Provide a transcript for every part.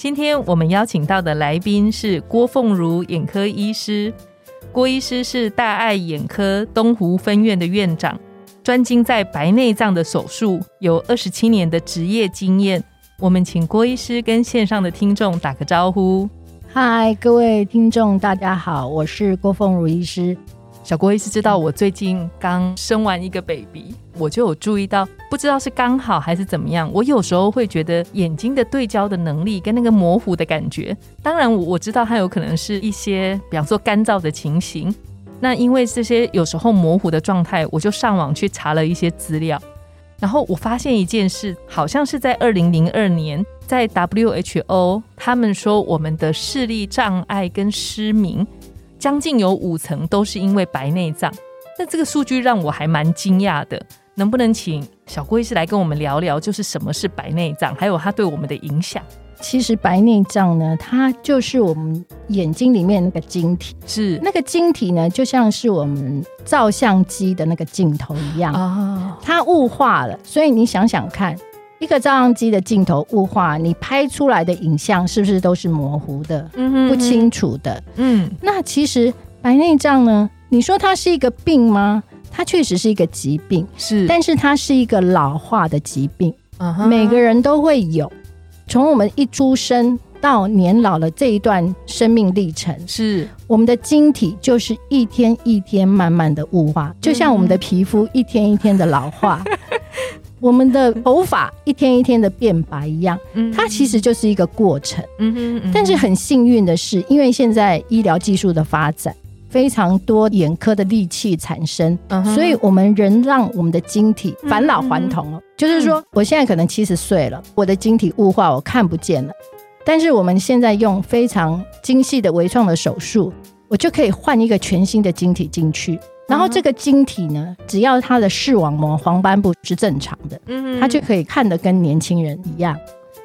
今天我们邀请到的来宾是郭凤如眼科医师。郭医师是大爱眼科东湖分院的院长，专精在白内障的手术，有二十七年的职业经验。我们请郭医师跟线上的听众打个招呼。嗨，各位听众，大家好，我是郭凤如医师。小郭医师知道我最近刚生完一个 baby，我就有注意到，不知道是刚好还是怎么样，我有时候会觉得眼睛的对焦的能力跟那个模糊的感觉。当然，我知道它有可能是一些，比方说干燥的情形。那因为这些有时候模糊的状态，我就上网去查了一些资料，然后我发现一件事，好像是在二零零二年，在 WHO 他们说我们的视力障碍跟失明。将近有五层都是因为白内障，那这个数据让我还蛮惊讶的。能不能请小郭医师来跟我们聊聊，就是什么是白内障，还有它对我们的影响？其实白内障呢，它就是我们眼睛里面那个晶体，是那个晶体呢，就像是我们照相机的那个镜头一样啊，它雾化了。所以你想想看。一个照相机的镜头雾化，你拍出来的影像是不是都是模糊的、不清楚的？嗯，那其实白内障呢？你说它是一个病吗？它确实是一个疾病，是，但是它是一个老化的疾病，每个人都会有。从我们一出生到年老了这一段生命历程，是我们的晶体就是一天一天慢慢的雾化，就像我们的皮肤一天一天的老化。我们的头发一天一天的变白一样，它其实就是一个过程。嗯哼，但是很幸运的是，因为现在医疗技术的发展，非常多眼科的利器产生，所以我们仍让我们的晶体返老还童了。就是说，我现在可能七十岁了，我的晶体雾化我看不见了，但是我们现在用非常精细的微创的手术，我就可以换一个全新的晶体进去。然后这个晶体呢，只要它的视网膜黄斑部是正常的，嗯，它就可以看得跟年轻人一样。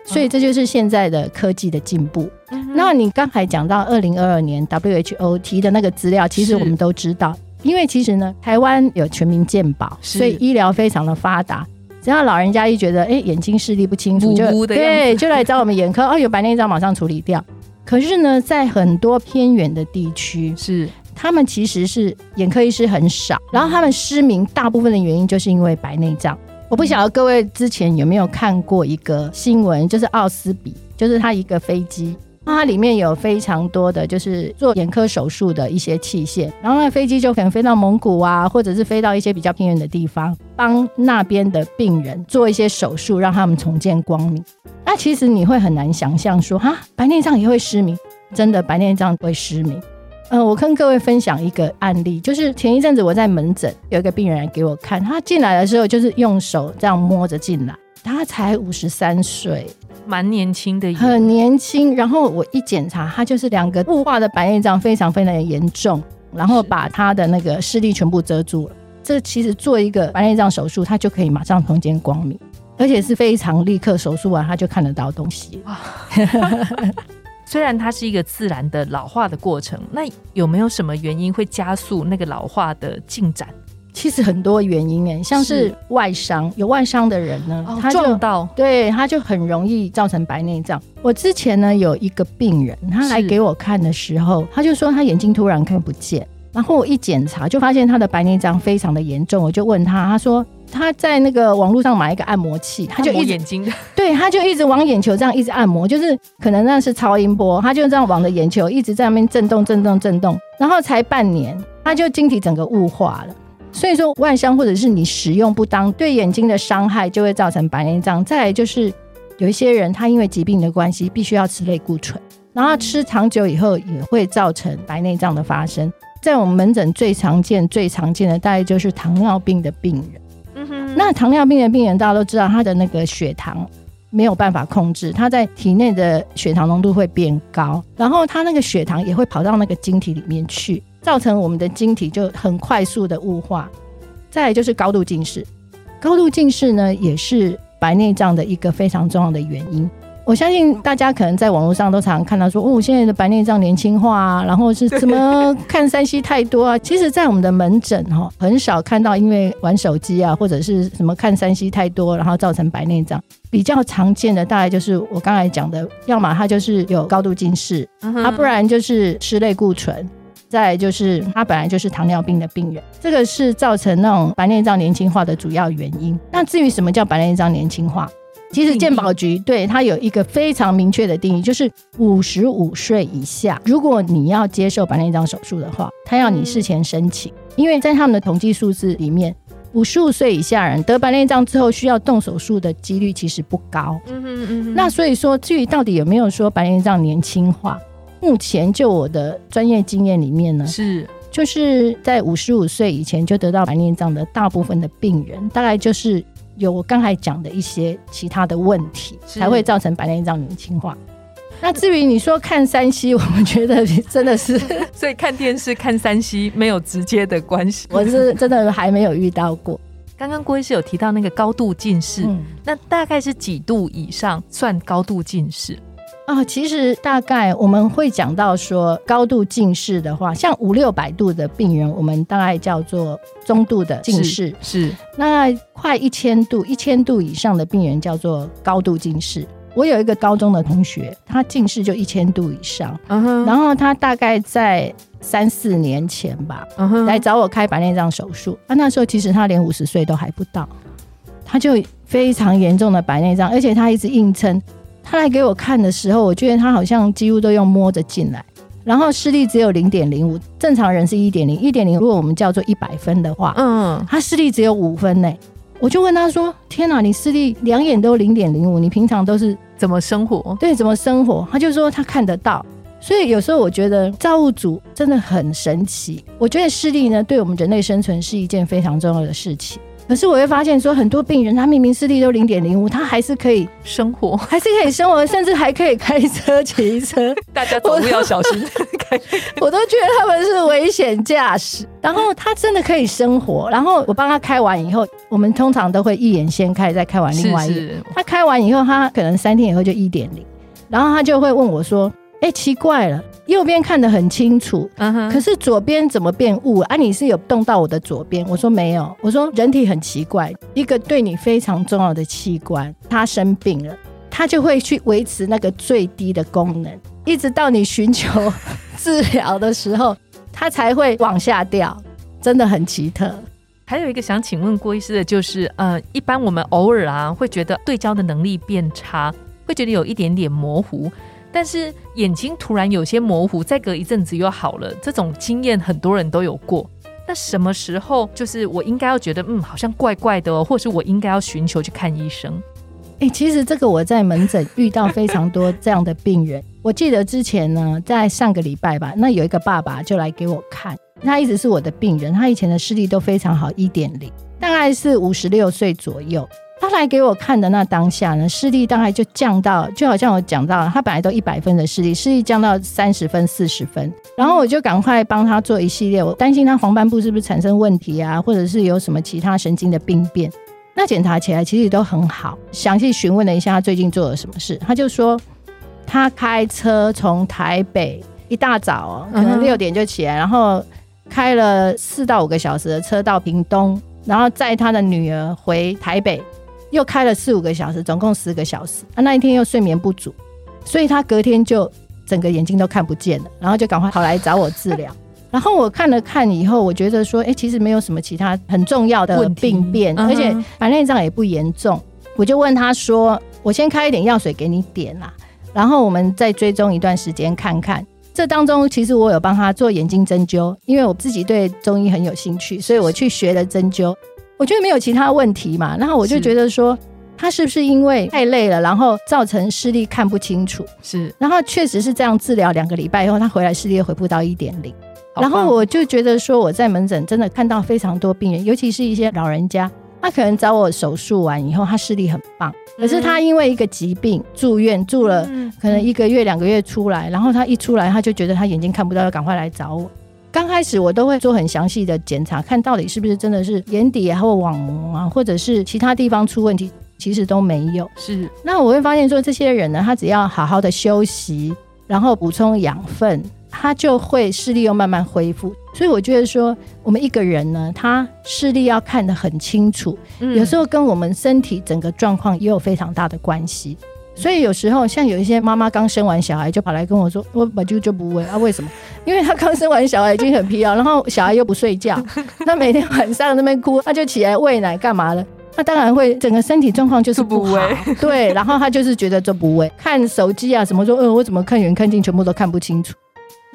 所以这就是现在的科技的进步。那你刚才讲到二零二二年 WHO 提的那个资料，其实我们都知道，因为其实呢，台湾有全民健保，所以医疗非常的发达。只要老人家一觉得哎眼睛视力不清楚，就对，就来找我们眼科，哦有白内障马上处理掉。可是呢，在很多偏远的地区 是。他们其实是眼科医师很少，然后他们失明大部分的原因就是因为白内障。我不晓得各位之前有没有看过一个新闻，就是奥斯比，就是它一个飞机，它里面有非常多的就是做眼科手术的一些器械，然后那飞机就可能飞到蒙古啊，或者是飞到一些比较偏远的地方，帮那边的病人做一些手术，让他们重见光明。那其实你会很难想象说，哈，白内障也会失明，真的白内障会失明。呃，我跟各位分享一个案例，就是前一阵子我在门诊有一个病人来给我看，他进来的时候就是用手这样摸着进来，他才五十三岁，蛮年轻的，很年轻。然后我一检查，他就是两个雾化的白内障非常非常的严重，然后把他的那个视力全部遮住了。这其实做一个白内障手术，他就可以马上重见光明，而且是非常立刻手术完他就看得到东西。虽然它是一个自然的老化的过程，那有没有什么原因会加速那个老化的进展？其实很多原因哎，像是外伤，有外伤的人呢，他撞到，对，他就很容易造成白内障。我之前呢有一个病人，他来给我看的时候，他就说他眼睛突然看不见。然后我一检查，就发现他的白内障非常的严重。我就问他，他说他在那个网络上买一个按摩器，他就一眼睛的，对，他就一直往眼球这样一直按摩，就是可能那是超音波，他就这样往着眼球一直在那边震动、震动、震动。然后才半年，他就晶体整个雾化了。所以说，外伤或者是你使用不当，对眼睛的伤害就会造成白内障。再来就是有一些人，他因为疾病的关系，必须要吃类固醇，然后吃长久以后也会造成白内障的发生。在我们门诊最常见、最常见的大概就是糖尿病的病人。那糖尿病的病人大家都知道，他的那个血糖没有办法控制，他在体内的血糖浓度会变高，然后他那个血糖也会跑到那个晶体里面去，造成我们的晶体就很快速的雾化。再来就是高度近视，高度近视呢也是白内障的一个非常重要的原因。我相信大家可能在网络上都常常看到说，哦，现在的白内障年轻化啊，然后是怎么看三 C 太多啊？其实，在我们的门诊哈，很少看到因为玩手机啊，或者是什么看三 C 太多，然后造成白内障。比较常见的大概就是我刚才讲的，要么他就是有高度近视，啊不然就是吃类固醇，再就是他本来就是糖尿病的病人，这个是造成那种白内障年轻化的主要原因。那至于什么叫白内障年轻化？其实健保局对它有一个非常明确的定义，就是五十五岁以下，如果你要接受白内障手术的话，他要你事前申请，因为在他们的统计数字里面，五十五岁以下人得白内障之后需要动手术的几率其实不高。嗯哼嗯那所以说，至于到底有没有说白内障年轻化，目前就我的专业经验里面呢，是就是在五十五岁以前就得到白内障的大部分的病人，大概就是。有我刚才讲的一些其他的问题，才会造成白内障年轻化。那至于你说看山西，我们觉得真的是，所以看电视看山西没有直接的关系。我是真的还没有遇到过。刚刚郭医师有提到那个高度近视，那大概是几度以上算高度近视？啊，其实大概我们会讲到说，高度近视的话，像五六百度的病人，我们大概叫做中度的近视。是，那快一千度、一千度以上的病人叫做高度近视。我有一个高中的同学，他近视就一千度以上，然后他大概在三四年前吧，来找我开白内障手术。啊，那时候其实他连五十岁都还不到，他就非常严重的白内障，而且他一直硬撑。他来给我看的时候，我觉得他好像几乎都用摸着进来，然后视力只有零点零五，正常人是一点零，一点零如果我们叫做一百分的话，嗯，他视力只有五分呢。我就问他说：“天哪，你视力两眼都零点零五，你平常都是怎么生活？对，怎么生活？”他就说他看得到，所以有时候我觉得造物主真的很神奇。我觉得视力呢，对我们人类生存是一件非常重要的事情。可是我会发现，说很多病人他明明视力都零点零五，他还是可以生活，还是可以生活，甚至还可以开车骑车。大家走路要小心。我都觉得他们是危险驾驶。然后他真的可以生活。然后我帮他开完以后，我们通常都会一眼先开，再开完另外一眼。他开完以后，他可能三天以后就一点零，然后他就会问我说。哎，奇怪了，右边看得很清楚，可是左边怎么变雾啊？你是有动到我的左边？我说没有。我说人体很奇怪，一个对你非常重要的器官，它生病了，它就会去维持那个最低的功能，一直到你寻求 治疗的时候，它才会往下掉，真的很奇特。还有一个想请问郭医师的就是，呃，一般我们偶尔啊会觉得对焦的能力变差，会觉得有一点点模糊。但是眼睛突然有些模糊，再隔一阵子又好了，这种经验很多人都有过。那什么时候就是我应该要觉得嗯，好像怪怪的，或是我应该要寻求去看医生？哎，其实这个我在门诊遇到非常多这样的病人。我记得之前呢，在上个礼拜吧，那有一个爸爸就来给我看，他一直是我的病人，他以前的视力都非常好，一点零，大概是五十六岁左右。他来给我看的那当下呢，视力大概就降到，就好像我讲到，他本来都一百分的视力，视力降到三十分、四十分。然后我就赶快帮他做一系列，我担心他黄斑部是不是产生问题啊，或者是有什么其他神经的病变。那检查起来其实都很好，详细询问了一下他最近做了什么事，他就说他开车从台北一大早，可能六点就起来，然后开了四到五个小时的车到屏东，然后载他的女儿回台北。又开了四五个小时，总共十个小时。啊，那一天又睡眠不足，所以他隔天就整个眼睛都看不见了，然后就赶快跑来找我治疗。然后我看了看以后，我觉得说，哎，其实没有什么其他很重要的病变，而且白内障也不严重。我就问他说，我先开一点药水给你点啦，然后我们再追踪一段时间看看。这当中其实我有帮他做眼睛针灸，因为我自己对中医很有兴趣，所以我去学了针灸。我觉得没有其他问题嘛，然后我就觉得说，他是不是因为太累了，然后造成视力看不清楚？是，然后确实是这样治疗两个礼拜以后，他回来视力又恢复到一点零。然后我就觉得说，我在门诊真的看到非常多病人，尤其是一些老人家，他可能找我手术完以后，他视力很棒，可是他因为一个疾病住院住了，可能一个月两个月出来，然后他一出来他就觉得他眼睛看不到，要赶快来找我。刚开始我都会做很详细的检查，看到底是不是真的是眼底啊或网膜啊，或者是其他地方出问题，其实都没有。是，那我会发现说这些人呢，他只要好好的休息，然后补充养分，他就会视力又慢慢恢复。所以我觉得说，我们一个人呢，他视力要看得很清楚，有时候跟我们身体整个状况也有非常大的关系。所以有时候像有一些妈妈刚生完小孩就跑来跟我说，我本就就不喂啊，为什么？因为她刚生完小孩已经很疲劳，然后小孩又不睡觉，那每天晚上那边哭，她就起来喂奶干嘛了？那当然会整个身体状况就是不好。对，然后她就是觉得这不喂，看手机啊什么说，呃，我怎么看远看近全部都看不清楚。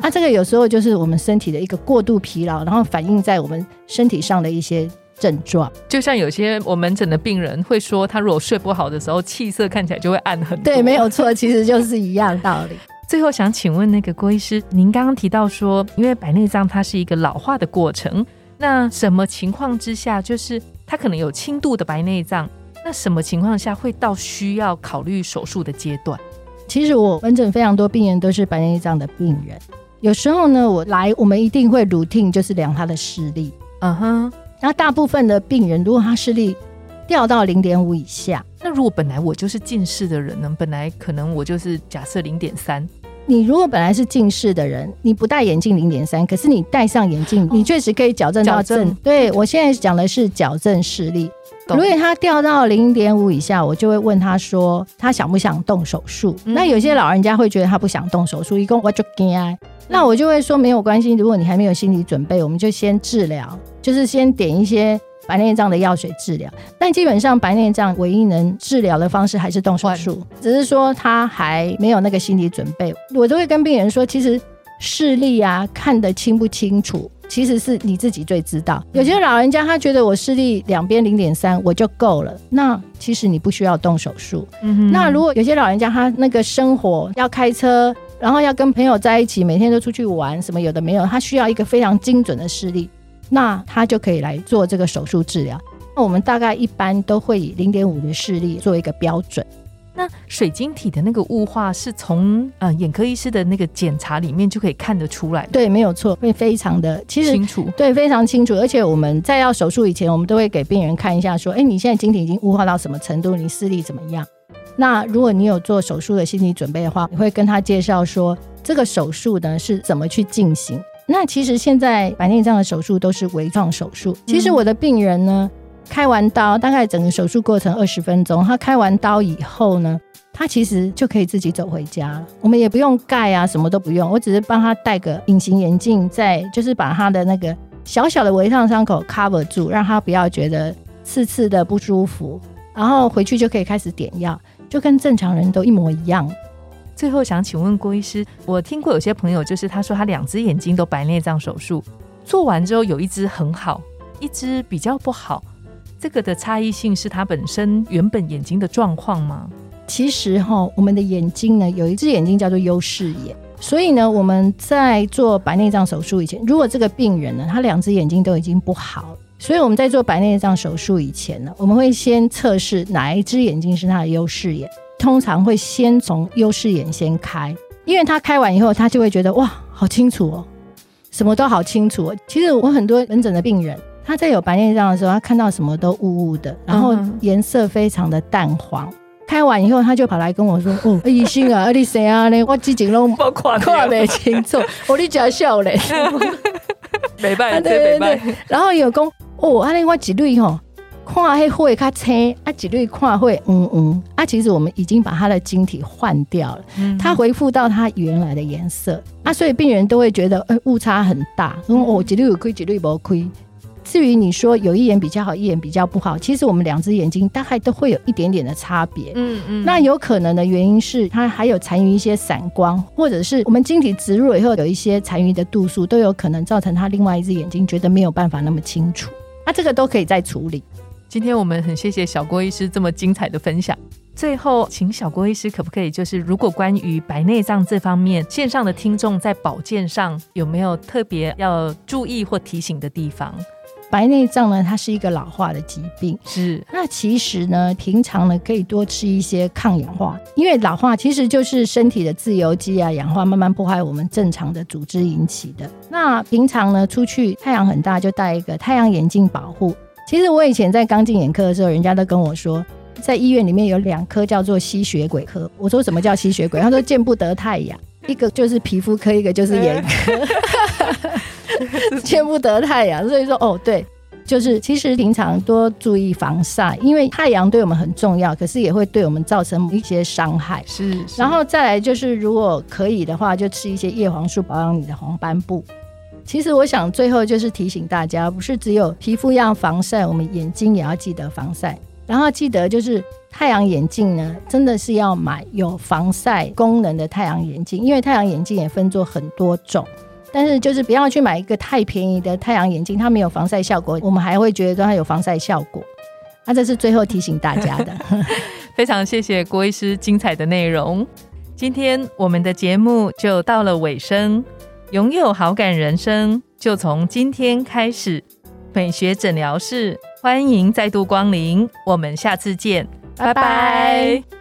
那这个有时候就是我们身体的一个过度疲劳，然后反映在我们身体上的一些。症状就像有些我门诊的病人会说，他如果睡不好的时候，气色看起来就会暗很多。对，没有错，其实就是一样道理。最后想请问那个郭医师，您刚刚提到说，因为白内障它是一个老化的过程，那什么情况之下，就是他可能有轻度的白内障，那什么情况下会到需要考虑手术的阶段？其实我门诊非常多病人都是白内障的病人，有时候呢，我来我们一定会 routine 就是量他的视力。嗯哼。那大部分的病人，如果他视力掉到零点五以下，那如果本来我就是近视的人呢？本来可能我就是假设零点三。你如果本来是近视的人，你不戴眼镜零点三，可是你戴上眼镜，你确实可以矫正到正。对我现在讲的是矫正视力。如果他掉到零点五以下，我就会问他说，他想不想动手术？那有些老人家会觉得他不想动手术，一共我就惊。那我就会说没有关系，如果你还没有心理准备，我们就先治疗，就是先点一些白内障的药水治疗。但基本上白内障唯一能治疗的方式还是动手术，只是说他还没有那个心理准备。我都会跟病人说，其实视力啊看得清不清楚，其实是你自己最知道。有些老人家他觉得我视力两边零点三我就够了，那其实你不需要动手术。那如果有些老人家他那个生活要开车。然后要跟朋友在一起，每天都出去玩，什么有的没有，他需要一个非常精准的视力，那他就可以来做这个手术治疗。那我们大概一般都会以零点五的视力做一个标准。那水晶体的那个雾化是从呃眼科医师的那个检查里面就可以看得出来。对，没有错，会非常的其实清楚。对，非常清楚。而且我们在要手术以前，我们都会给病人看一下，说，哎，你现在晶体已经雾化到什么程度？你视力怎么样？那如果你有做手术的心理准备的话，你会跟他介绍说这个手术呢是怎么去进行。那其实现在白内障的手术都是微创手术。其实我的病人呢，开完刀大概整个手术过程二十分钟，他开完刀以后呢，他其实就可以自己走回家了。我们也不用盖啊，什么都不用，我只是帮他戴个隐形眼镜，在就是把他的那个小小的微创伤口 cover 住，让他不要觉得刺刺的不舒服，然后回去就可以开始点药。就跟正常人都一模一样。最后想请问郭医师，我听过有些朋友，就是他说他两只眼睛都白内障手术做完之后，有一只很好，一只比较不好，这个的差异性是他本身原本眼睛的状况吗？其实哈，我们的眼睛呢，有一只眼睛叫做优视眼，所以呢，我们在做白内障手术以前，如果这个病人呢，他两只眼睛都已经不好。所以我们在做白内障手术以前呢，我们会先测试哪一只眼睛是他的优视眼，通常会先从优势眼先开，因为他开完以后，他就会觉得哇，好清楚哦，什么都好清楚。哦。其实我很多门诊的病人，他在有白内障的时候，他看到什么都雾雾的，然后颜色非常的淡黄。开完以后，他就跑来跟我说：“哦，医生啊，你谁啊？呢，我之前都看不清楚，我你假笑嘞。”没办，对对对。然后有讲。哦，安尼我一类吼，看迄会较青，啊一类看会嗯嗯，啊其实我们已经把它的晶体换掉了，它恢复到它原来的颜色，啊所以病人都会觉得，呃误差很大，哦一类有亏，一类无亏。至于你说有一眼比较好，一眼比较不好，其实我们两只眼睛大概都会有一点点的差别，嗯嗯。那有可能的原因是它还有残余一些散光，或者是我们晶体植入以后有一些残余的度数，都有可能造成他另外一只眼睛觉得没有办法那么清楚。那这个都可以再处理。今天我们很谢谢小郭医师这么精彩的分享。最后，请小郭医师可不可以，就是如果关于白内障这方面，线上的听众在保健上有没有特别要注意或提醒的地方？白内障呢，它是一个老化的疾病。是，那其实呢，平常呢可以多吃一些抗氧化，因为老化其实就是身体的自由基啊氧化慢慢破坏我们正常的组织引起的。那平常呢出去太阳很大，就戴一个太阳眼镜保护。其实我以前在刚进眼科的时候，人家都跟我说，在医院里面有两科叫做吸血鬼科。我说什么叫吸血鬼？他说见不得太阳，一个就是皮肤科，一个就是眼科。见不得太阳，所以说哦，对，就是其实平常多注意防晒，因为太阳对我们很重要，可是也会对我们造成一些伤害。是，然后再来就是，如果可以的话，就吃一些叶黄素保养你的黄斑部。其实我想最后就是提醒大家，不是只有皮肤要防晒，我们眼睛也要记得防晒。然后记得就是太阳眼镜呢，真的是要买有防晒功能的太阳眼镜，因为太阳眼镜也分作很多种。但是就是不要去买一个太便宜的太阳眼镜，它没有防晒效果，我们还会觉得它有防晒效果。那 这是最后提醒大家的。非常谢谢郭医师精彩的内容。今天我们的节目就到了尾声，拥有好感人生就从今天开始。美学诊疗室欢迎再度光临，我们下次见，拜拜。